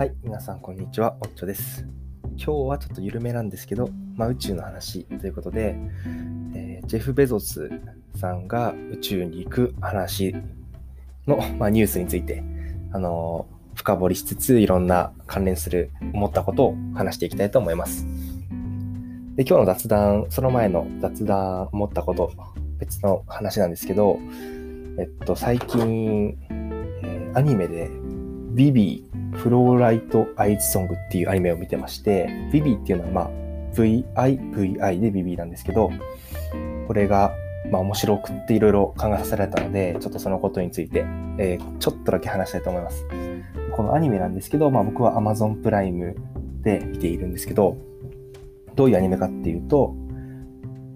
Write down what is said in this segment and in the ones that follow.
はい、皆さんこんにちは、おっちょです。今日はちょっと緩めなんですけど、まあ、宇宙の話ということで、えージェフ・ベゾスさんが宇宙に行く話の、まあ、ニュースについて、あのー深掘りしつつ、いろんな関連する思ったことを話していきたいと思います。で、今日の雑談、その前の雑談、思ったこと、別の話なんですけど、えっと、最近、えーアニメで、ビビー、フローライト・アイズ・ソングっていうアニメを見てまして、ビビーっていうのは、まあ、VI、VI でビビーなんですけど、これが、まあ、面白くっていろいろ考えさせられたので、ちょっとそのことについて、えーちょっとだけ話したいと思います。このアニメなんですけど、まあ、僕は Amazon プライムで見ているんですけど、どういうアニメかっていうと、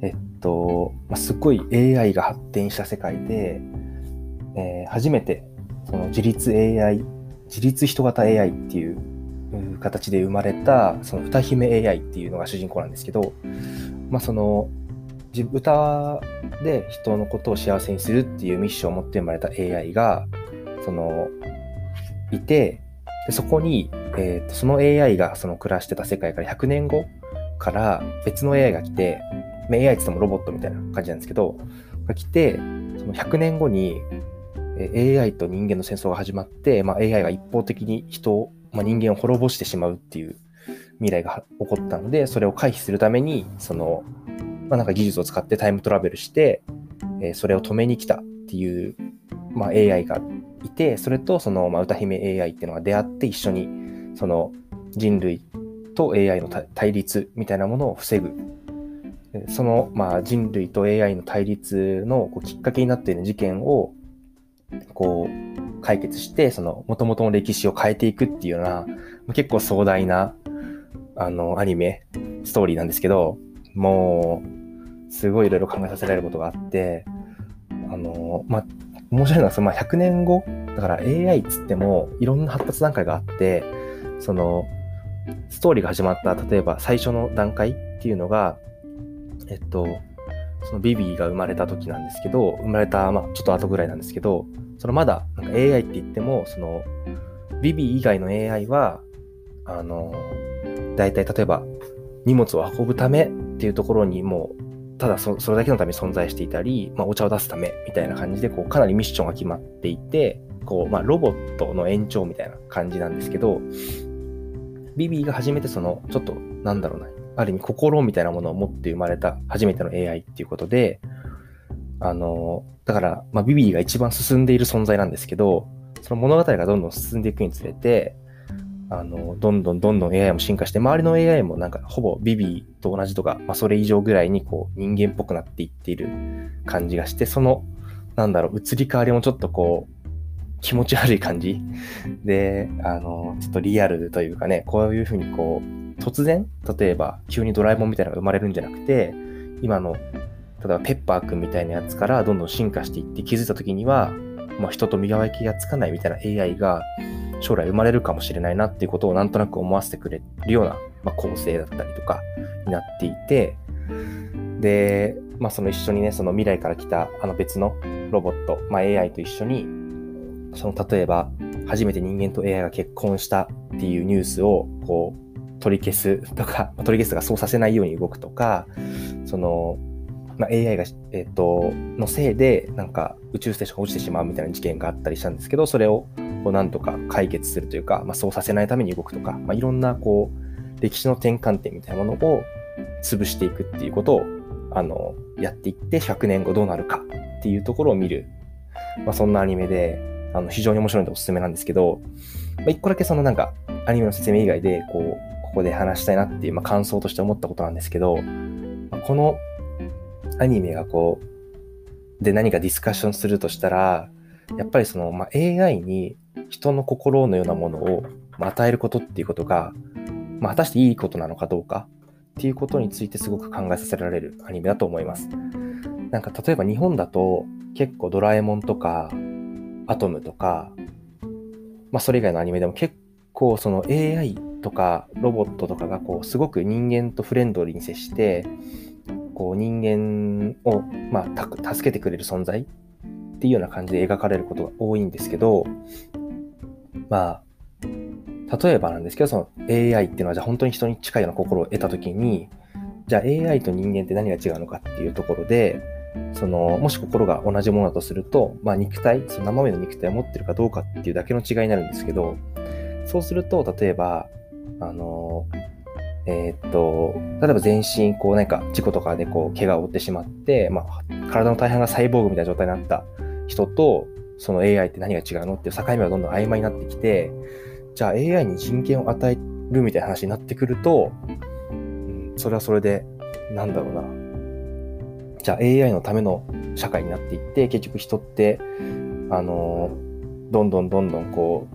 えっと、まあ、すっごい AI が発展した世界で、えー初めてその自立 AI、自立人型 AI っていううん形で生まれた、その歌姫 AI っていうのが主人公なんですけど、まあその、じ歌で人のことを幸せにするっていうミッションを持って生まれた AI が、その、いて、でそこに、えーとその AI がその暮らしてた世界から100年後から別の AI が来て、まあ AI って言ってもロボットみたいな感じなんですけど、が来て、その100年後にえー AI と人間の戦争が始まって、まあ、AI が一方的に人を、まあ、人間を滅ぼしてしまうっていう未来が起こったので、それを回避するために、その、まあ、なんか技術を使ってタイムトラベルして、えーそれを止めに来たっていう、まあ、AI がいて、それとその、まあ、歌姫 AI っていうのが出会って一緒に、その人類と AI の対立みたいなものを防ぐ。その、まあ、人類と AI の対立のこうきっかけになっている事件を、こう、解決して、その、元々の歴史を変えていくっていうような、結構壮大な、あの、アニメ、ストーリーなんですけど、もう、すごいいろいろ考えさせられることがあって、あの、まあ、面白いのは、その、まあ、100年後、だから AI っつっても、いろんな発達段階があって、その、ストーリーが始まった、例えば最初の段階っていうのが、えっと、のビビーが生まれた時なんですけど、生まれた、まあ、ちょっと後ぐらいなんですけど、そのまだ、なんか AI って言っても、その、ビビー以外の AI は、あの、大体例えば、荷物を運ぶためっていうところにもう、ただそれだけのために存在していたり、まあ、お茶を出すためみたいな感じで、こう、かなりミッションが決まっていて、こう、まあ、ロボットの延長みたいな感じなんですけど、ビビーが初めてその、ちょっと、なんだろうな、ある意味心みたいなものを持って生まれた初めての AI っていうことで、あの、だから、まあ、ビビーが一番進んでいる存在なんですけど、その物語がどんどん進んでいくにつれて、あの、どんどんどんどん AI も進化して、周りの AI もなんかほぼビビーと同じとか、まあ、それ以上ぐらいにこう人間っぽくなっていっている感じがして、その、なんだろう、移り変わりもちょっとこう、気持ち悪い感じ。で、あの、ちょっとリアルというかね、こういうふうにこう、突然、例えば急にドラえもんみたいなのが生まれるんじゃなくて、今の、例えばペッパーくんみたいなやつからどんどん進化していって気づいた時には、まあ、人と見分けがつかないみたいな AI が将来生まれるかもしれないなっていうことをなんとなく思わせてくれるような、まあ、構成だったりとかになっていて、で、まあ、その一緒にね、その未来から来たあの別のロボット、まあ、AI と一緒に、その例えば初めて人間と AI が結婚したっていうニュースをこう取り消すとか、取り消すとかそうさせないように動くとか、その、まあ、AI が、えっ、と、のせいで、なんか宇宙ステーションが落ちてしまうみたいな事件があったりしたんですけど、それをこうなんとか解決するというか、まあ、そうさせないために動くとか、まあ、いろんなこう、歴史の転換点みたいなものを潰していくっていうことを、あの、やっていって、100年後どうなるかっていうところを見る、まあ、そんなアニメで、あの、非常に面白いのでおすすめなんですけど、まあ、一個だけそのなんか、アニメの説明以外で、こう、ここで話したいなっていう、まあ、感想として思ったことなんですけど、まあこのアニメがこう、で何かディスカッションするとしたら、やっぱりその、まあ、AI に人の心のようなものをまあ与えることっていうことが、まあ、果たしていいことなのかどうかっていうことについてすごく考えさせられるアニメだと思います。なんか例えば日本だと結構ドラえもんとかアトムとか、まあそれ以外のアニメでも結構その AI とかロボットとかがこうすごく人間とフレンドリーに接して、こう人間をまあた助けてくれる存在っていうような感じで描かれることが多いんですけど、まあ、例えばなんですけど、その AI っていうのはじゃあ本当に人に近いような心を得たときに、じゃあ AI と人間って何が違うのかっていうところで、その、もし心が同じものだとすると、まあ肉体、その生身の肉体を持ってるかどうかっていうだけの違いになるんですけど、そうすると、例えば、あの、えー、っと、例えば全身、こう、なんか事故とかでこう、怪我を負ってしまって、まあ、体の大半がサイボーグみたいな状態になった人と、その AI って何が違うのっていう境目がどんどん曖昧になってきて、じゃあ AI に人権を与えるみたいな話になってくると、うん、それはそれで、なんだろうな。じゃあ AI のための社会になっていって、結局人って、あの、どんどんどんどんこ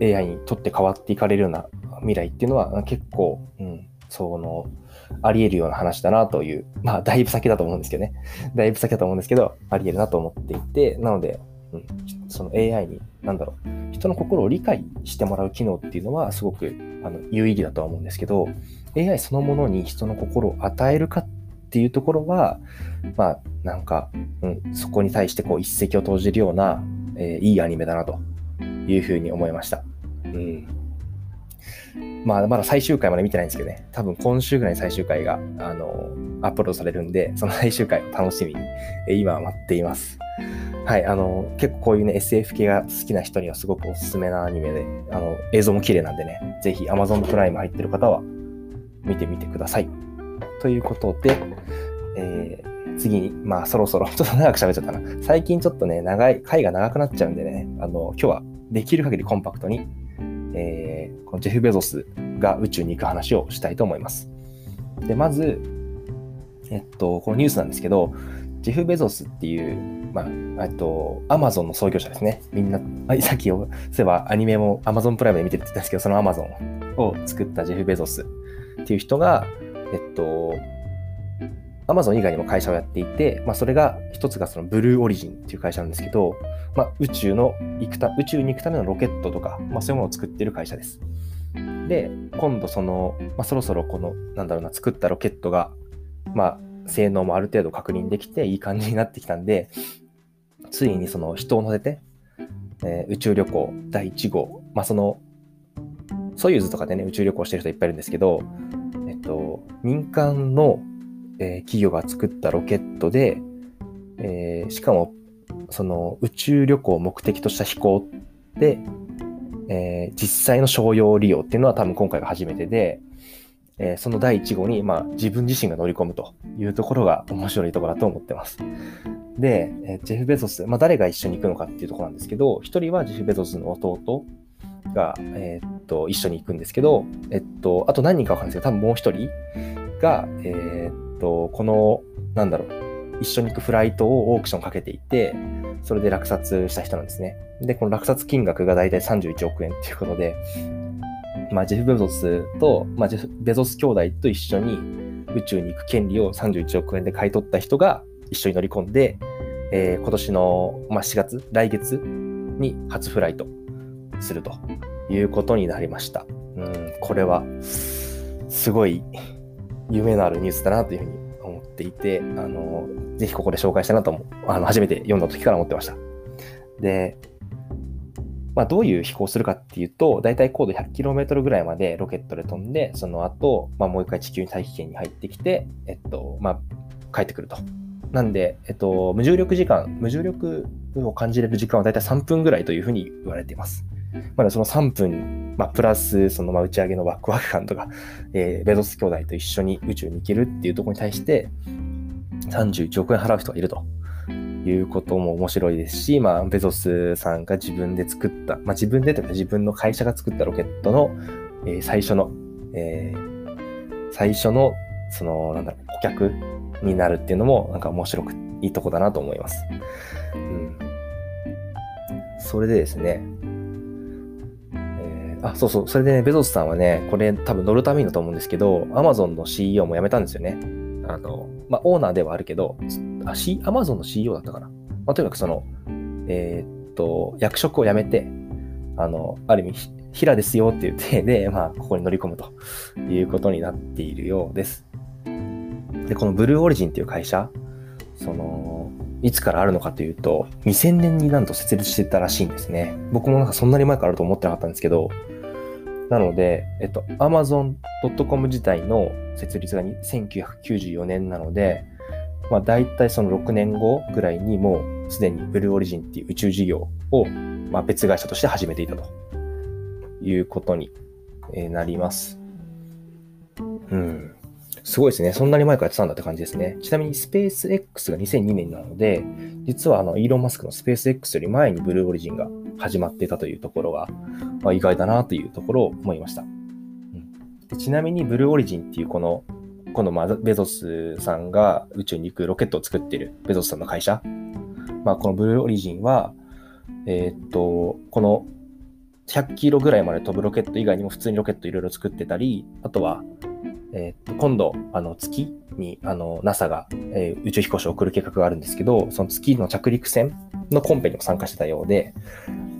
う、AI にとって変わっていかれるような未来っていうのは結構、うん、その、あり得るような話だなという、まあ、だいぶ先だと思うんですけどね。だいぶ先だと思うんですけど、あり得るなと思っていて、なので、うん、その AI に、なんだろう、人の心を理解してもらう機能っていうのはすごくあの有意義だとは思うんですけど、AI そのものに人の心を与えるかっていうところは、まあ、なんか、うん、そこに対してこう一石を投じるような、えー、いいアニメだなというふうに思いました。うん。まあ、まだ最終回まで見てないんですけどね、多分今週ぐらいに最終回が、あの、アップロードされるんで、その最終回を楽しみに、え今は待っています。はい、あの、結構こういうね、SF 系が好きな人にはすごくおすすめなアニメで、あの、映像も綺麗なんでね、ぜひ Amazon プライム入ってる方は見てみてください。ということで、えー、次に、まあそろそろ、ちょっと長く喋っちゃったな。最近ちょっとね、長い、回が長くなっちゃうんでね、あの、今日はできる限りコンパクトに、えー、このジェフ・ベゾスが宇宙に行く話をしたいと思います。で、まず、えっと、このニュースなんですけど、ジェフ・ベゾスっていう、まあ、えっと、アマゾンの創業者ですね。みんな、さっき、そういえばアニメもアマゾンプライムで見てるって言ったんですけど、そのアマゾンを作ったジェフ・ベゾスっていう人が、えっと、アマゾン以外にも会社をやっていて、まあ、それが、一つがそのブルーオリジンっていう会社なんですけど、まあ、宇宙の行くた、宇宙に行くためのロケットとか、まあ、そういうものを作っている会社です。で、今度その、まあ、そろそろこの、なんだろうな、作ったロケットが、まあ、性能もある程度確認できて、いい感じになってきたんで、ついにその人を乗せて、えー、宇宙旅行第1号、まあ、その、ソユーズとかでね、宇宙旅行してる人いっぱいいるんですけど、えっと、民間のえー、企業が作ったロケットで、えー、しかもその宇宙旅行を目的とした飛行で、えー、実際の商用利用っていうのは多分今回が初めてで、えー、その第1号に、まあ、自分自身が乗り込むというところが面白いところだと思ってます。で、え、ジェフ・ベゾス、まあ、誰が一緒に行くのかっていうところなんですけど、一人はジェフ・ベゾスの弟が、えー、っと、一緒に行くんですけど、えっと、あと何人かわかるんですけど、多分もう一人が、えー、と、この、なんだろう、一緒に行くフライトをオークションかけていて、それで落札した人なんですね。で、この落札金額がだいたい31億円っていうことで、まあ、ジェフ・ベゾスと、まあ、ジェフ・ベゾス兄弟と一緒に宇宙に行く権利を31億円で買い取った人が一緒に乗り込んで、えー、今年の、まあ、4月、来月に初フライトするということになりました。うん、これは、すごい夢のあるニュースだなというふうに思っていて、あの、ぜひここで紹介したなと思あの、初めて読んだ時から思ってました。で、まあ、どういう飛行するかっていうと、だいたい高度 100km ぐらいまでロケットで飛んで、その後、まあ、もう一回地球に大気圏に入ってきて、えっと、まあ、帰ってくると。なんで、えっと、無重力時間、無重力を感じれる時間はだいたい3分ぐらいというふうに言われています。まだその3分、まあ、プラス、その、まあ、打ち上げのワクワク感とか、えー、ベゾス兄弟と一緒に宇宙に行けるっていうところに対して、31億円払う人がいるということも面白いですし、まあ、ベゾスさんが自分で作った、まあ、自分でというか自分の会社が作ったロケットの、えー、最初の、えー、最初の、その、なんだろう、顧客になるっていうのも、なんか面白くいいとこだなと思います。うん。それでですね、あ、そうそう。それでね、ベゾスさんはね、これ多分乗るためにだと思うんですけど、アマゾンの CEO も辞めたんですよね。あの、まあ、オーナーではあるけど、あ、C、アマゾンの CEO だったかな。まあ、とにかくその、えー、っと、役職を辞めて、あの、ある意味、平ですよって言って、で、まあ、ここに乗り込むということになっているようです。で、このブルーオリジンっていう会社、その、いつからあるのかというと、2000年になんと設立してたらしいんですね。僕もなんかそんなに前からあると思ってなかったんですけど、なので、えっと、amazon.com 自体の設立が1994年なので、まあ、大体その6年後ぐらいにもうすでにブルーオリジンっていう宇宙事業を、まあ、別会社として始めていたということになります。うん。すごいですね。そんなに前からやってたんだって感じですね。ちなみにスペース X が2002年なので、実はあのイーロン・マスクのスペース X より前にブルーオリジンが始まってたというところが、まあ、意外だなというところを思いました。うん、でちなみにブルーオリジンっていうこの、このまあベゾスさんが宇宙に行くロケットを作っているベゾスさんの会社。まあ、このブルーオリジンは、えー、っと、この100キロぐらいまで飛ぶロケット以外にも普通にロケットいろいろ作ってたり、あとは、えー、っと今度、あの月にあの NASA が、えー、宇宙飛行士を送る計画があるんですけど、その月の着陸船のコンペにも参加してたようで、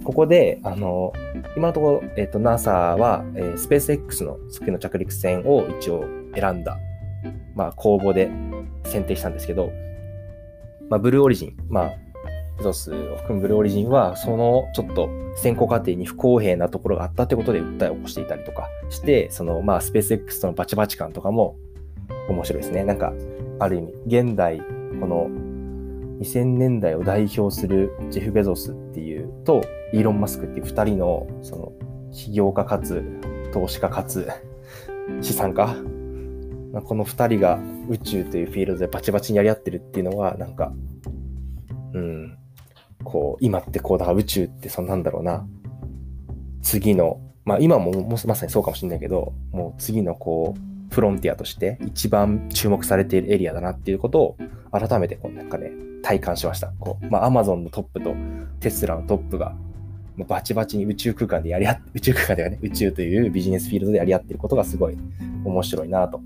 ここで、あの、今のところ、えっ、と、NASA は、えー、スペース X の月の着陸船を一応選んだ、まあ、公募で選定したんですけど、まあ、ブルーオリジン、まあ、ベゾスを含むブルーオリジンは、そのちょっと選考過程に不公平なところがあったってことで訴えを起こしていたりとかして、その、まあ、スペース X とのバチバチ感とかも面白いですね。なんか、ある意味、現代、この2000年代を代表するジェフ・ベゾスっていうと、イーロン・マスクっていう二人の、その、起業家かつ、投資家かつ、資産家、この二人が宇宙というフィールドでバチバチにやり合ってるっていうのは、なんか、うん、こう、今ってこう、だ宇宙ってそんなんだろうな。次の、まあ今ももまさにそうかもしれないけど、もう次のこう、フロンティアとして一番注目されているエリアだなっていうことを改めてこうなんかね、体感しました。こう、まあ、アマゾンのトップとテスラのトップが、バチバチに宇宙空間でやり合って、宇宙空間ではね、宇宙というビジネスフィールドでやり合ってることがすごい面白いなと。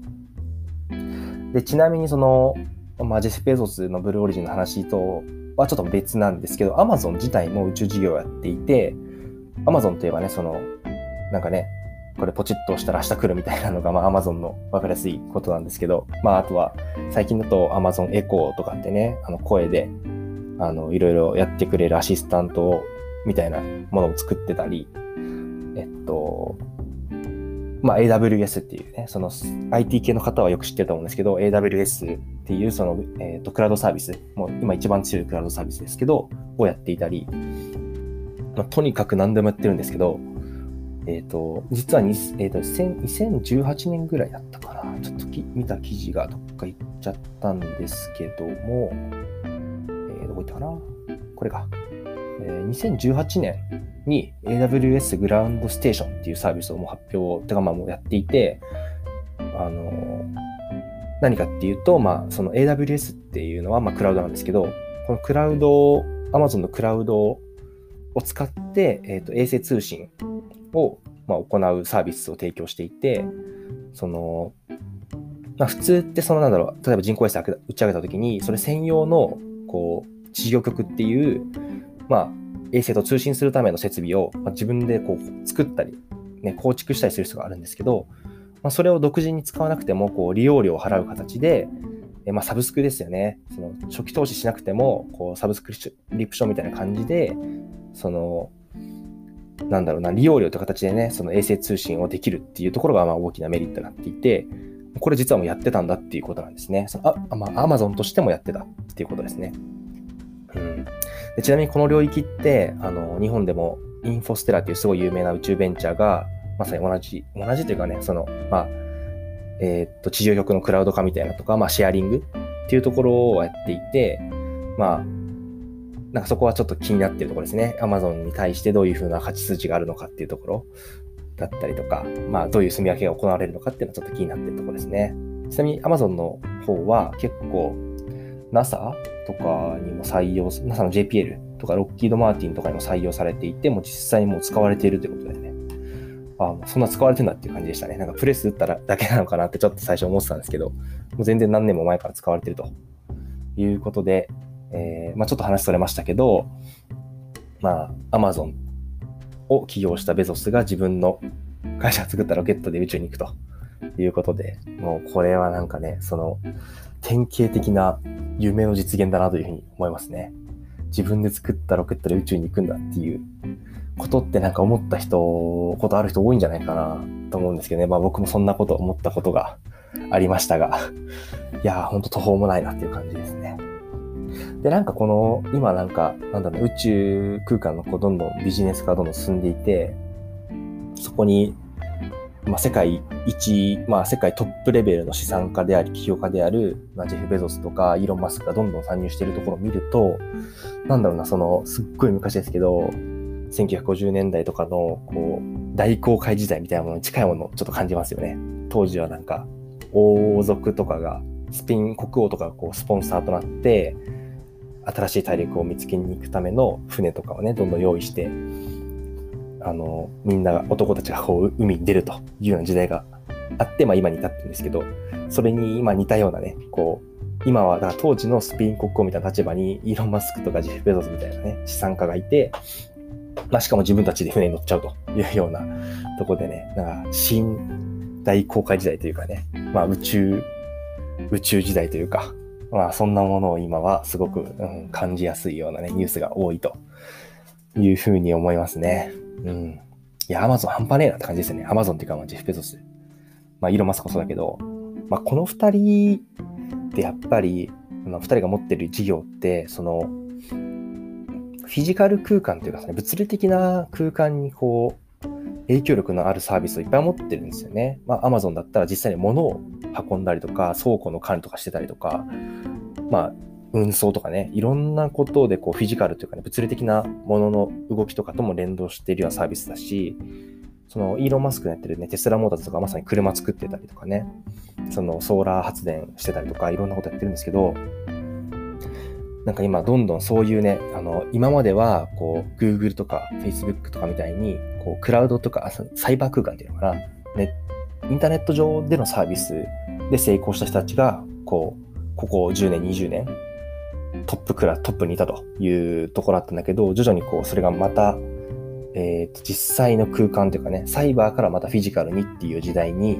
で、ちなみにその、まあ、ジェス・ペゾスのブルーオリジンの話とはちょっと別なんですけど、アマゾン自体も宇宙事業をやっていて、アマゾンといえばね、その、なんかね、これポチッと押したら明日来るみたいなのが、まあ Amazon の分かりやすいことなんですけど、まああとは最近だと Amazon エコーとかってね、あの声で、あの、いろいろやってくれるアシスタントをみたいなものを作ってたり、えっと、まあ AWS っていうね、その IT 系の方はよく知ってると思うんですけど、AWS っていうその、えっと、クラウドサービス、もう今一番強いクラウドサービスですけど、をやっていたり、まあ、とにかく何でもやってるんですけど、えっ、ー、と、実は、えーと、2018年ぐらいだったかな。ちょっとき見た記事がどっか行っちゃったんですけども、えー、どこ行ったかなこれか。えー、2018年に AWS グラウンドステーションっていうサービスをもう発表、てかまあもうやっていて、あの何かっていうと、まあその AWS っていうのはまあクラウドなんですけど、このクラウド、Amazon のクラウドを使って、えーと衛星通信を、まあ、行うサービスを提供していて、その、まあ、普通ってそのなんだろう、例えば人工衛星打ち上げたときに、それ専用の、こう、地上局っていう、まあ、衛星と通信するための設備を、まあ、自分でこう作ったり、ね、構築したりする人があるんですけど、まあ、それを独自に使わなくても、こう、利用料を払う形で、えまあ、サブスクですよね。その初期投資しなくても、こう、サブスクリプションみたいな感じで、その、なんだろうな、利用料という形でね、その衛星通信をできるっていうところがまあ大きなメリットになっていて、これ実はもうやってたんだっていうことなんですね。そのあ、まあ、アマゾンとしてもやってたっていうことですね。でちなみにこの領域って、あの、日本でもインフォステラっていうすごい有名な宇宙ベンチャーが、まさに同じ、同じというかね、その、まあ、えー、っと、地上局のクラウド化みたいなとか、まあ、シェアリングっていうところをやっていて、まあ、なんかそこはちょっと気になってるところですね。Amazon に対してどういうふうな価値数値があるのかっていうところだったりとか、まあどういう住み分けが行われるのかっていうのはちょっと気になってるところですね。ちなみに Amazon の方は結構 NASA とかにも採用、NASA の JPL とかロッキード・マーティンとかにも採用されていて、もう実際にもう使われているということでね。あそんな使われてんだっていう感じでしたね。なんかプレス打ったらだけなのかなってちょっと最初思ってたんですけど、もう全然何年も前から使われてるということで、えー、まあ、ちょっと話それましたけど、まあ、アマゾンを起業したベゾスが自分の会社を作ったロケットで宇宙に行くということで、もうこれはなんかね、その典型的な夢の実現だなというふうに思いますね。自分で作ったロケットで宇宙に行くんだっていうことってなんか思った人、ことある人多いんじゃないかなと思うんですけどね。まあ僕もそんなこと思ったことがありましたが、いやーほんと途方もないなっていう感じですね。で、なんかこの、今なんか、なんだろう、宇宙空間のこうどんどんビジネス化どんどん進んでいて、そこに、まあ、世界一、まあ、世界トップレベルの資産家であり、起業家である、まあ、ジェフ・ベゾスとかイーロン・マスクがどんどん参入しているところを見ると、なんだろうな、その、すっごい昔ですけど、1950年代とかの、こう、大航海時代みたいなものに近いものをちょっと感じますよね。当時はなんか、王族とかが、スピン国王とかがこう、スポンサーとなって、新しい大陸を見つけに行くための船とかをね、どんどん用意して、あの、みんなが、男たちがこう、海に出るというような時代があって、まあ今に至ってるんですけど、それに今似たようなね、こう、今は、だから当時のスペイン国王みたいな立場に、イーロン・マスクとかジェフ・ベゾスみたいなね、資産家がいて、まあしかも自分たちで船に乗っちゃうというようなとこでね、なんか、新大航海時代というかね、まあ宇宙、宇宙時代というか、まあそんなものを今はすごく、うん、感じやすいようなね、ニュースが多いというふうに思いますね。うん。いや、アマゾン半端ねえなって感じですよね。アマゾンっていうか、まあ、ジェフ・ペゾス。まあ、イーロ・マスクもそうだけど、まあ、この二人ってやっぱり、二人が持ってる事業って、その、フィジカル空間というか、ね、物理的な空間にこう、影響力のあるサービスをいっぱい持ってるんですよね。まあ、アマゾンだったら実際に物を運んだりとか、倉庫の管理とかしてたりとか、まあ、運送とかね、いろんなことでこうフィジカルというかね、物理的なものの動きとかとも連動しているようなサービスだし、そのイーロン・マスクがやってるね、テスラモーターズとかまさに車作ってたりとかね、そのソーラー発電してたりとかいろんなことやってるんですけど、なんか今どんどんそういうね、あの、今まではこう Google とか Facebook とかみたいに、こうクラウドとかサイバー空間っていうのかな、ね、インターネット上でのサービスで成功した人たちが、こう、ここ10年、20年、トップクラトップにいたというところだったんだけど、徐々にこう、それがまた、えっ、ー、と、実際の空間というかね、サイバーからまたフィジカルにっていう時代に、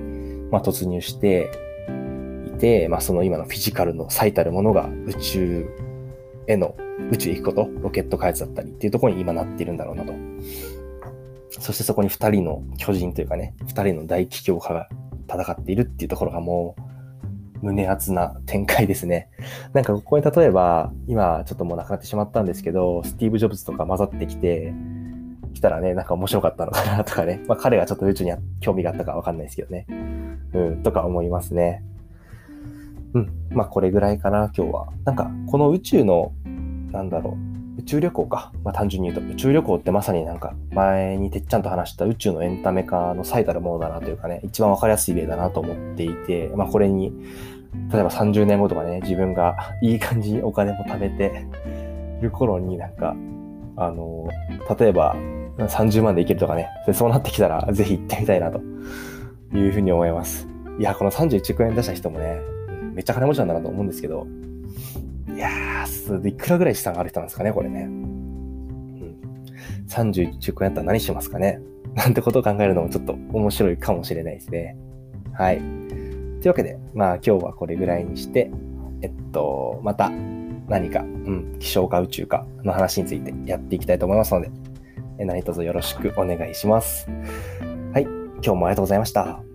まあ、突入していて、まあ、その今のフィジカルの最たるものが宇宙への、宇宙へ行くこと、ロケット開発だったりっていうところに今なっているんだろうなと。そしてそこに二人の巨人というかね、二人の大企業家が戦っているっていうところがもう、胸熱な展開ですね。なんかここに例えば、今ちょっともう亡くなってしまったんですけど、スティーブ・ジョブズとか混ざってきて、来たらね、なんか面白かったのかなとかね。まあ彼がちょっと宇宙に興味があったかわかんないですけどね。うん、とか思いますね。うん。まあこれぐらいかな、今日は。なんかこの宇宙の、なんだろう、宇宙旅行か。まあ単純に言うと、宇宙旅行ってまさになんか前にてっちゃんと話した宇宙のエンタメ化の最たるものだなというかね、一番わかりやすい例だなと思っていて、まあこれに、例えば30年後とかね、自分がいい感じにお金も貯めてる頃になんか、あの、例えば30万でいけるとかね、そうなってきたらぜひ行ってみたいなというふうに思います。いや、この31億円出した人もね、めっちゃ金持ちなんだなと思うんですけど、いやー、いくらぐらい資産がある人なんですかね、これね。うん。31億円やったら何しますかね。なんてことを考えるのもちょっと面白いかもしれないですね。はい。というわけで、まあ今日はこれぐらいにして、えっと、また何か、うん、気象か宇宙かの話についてやっていきたいと思いますので、何卒よろしくお願いします。はい。今日もありがとうございました。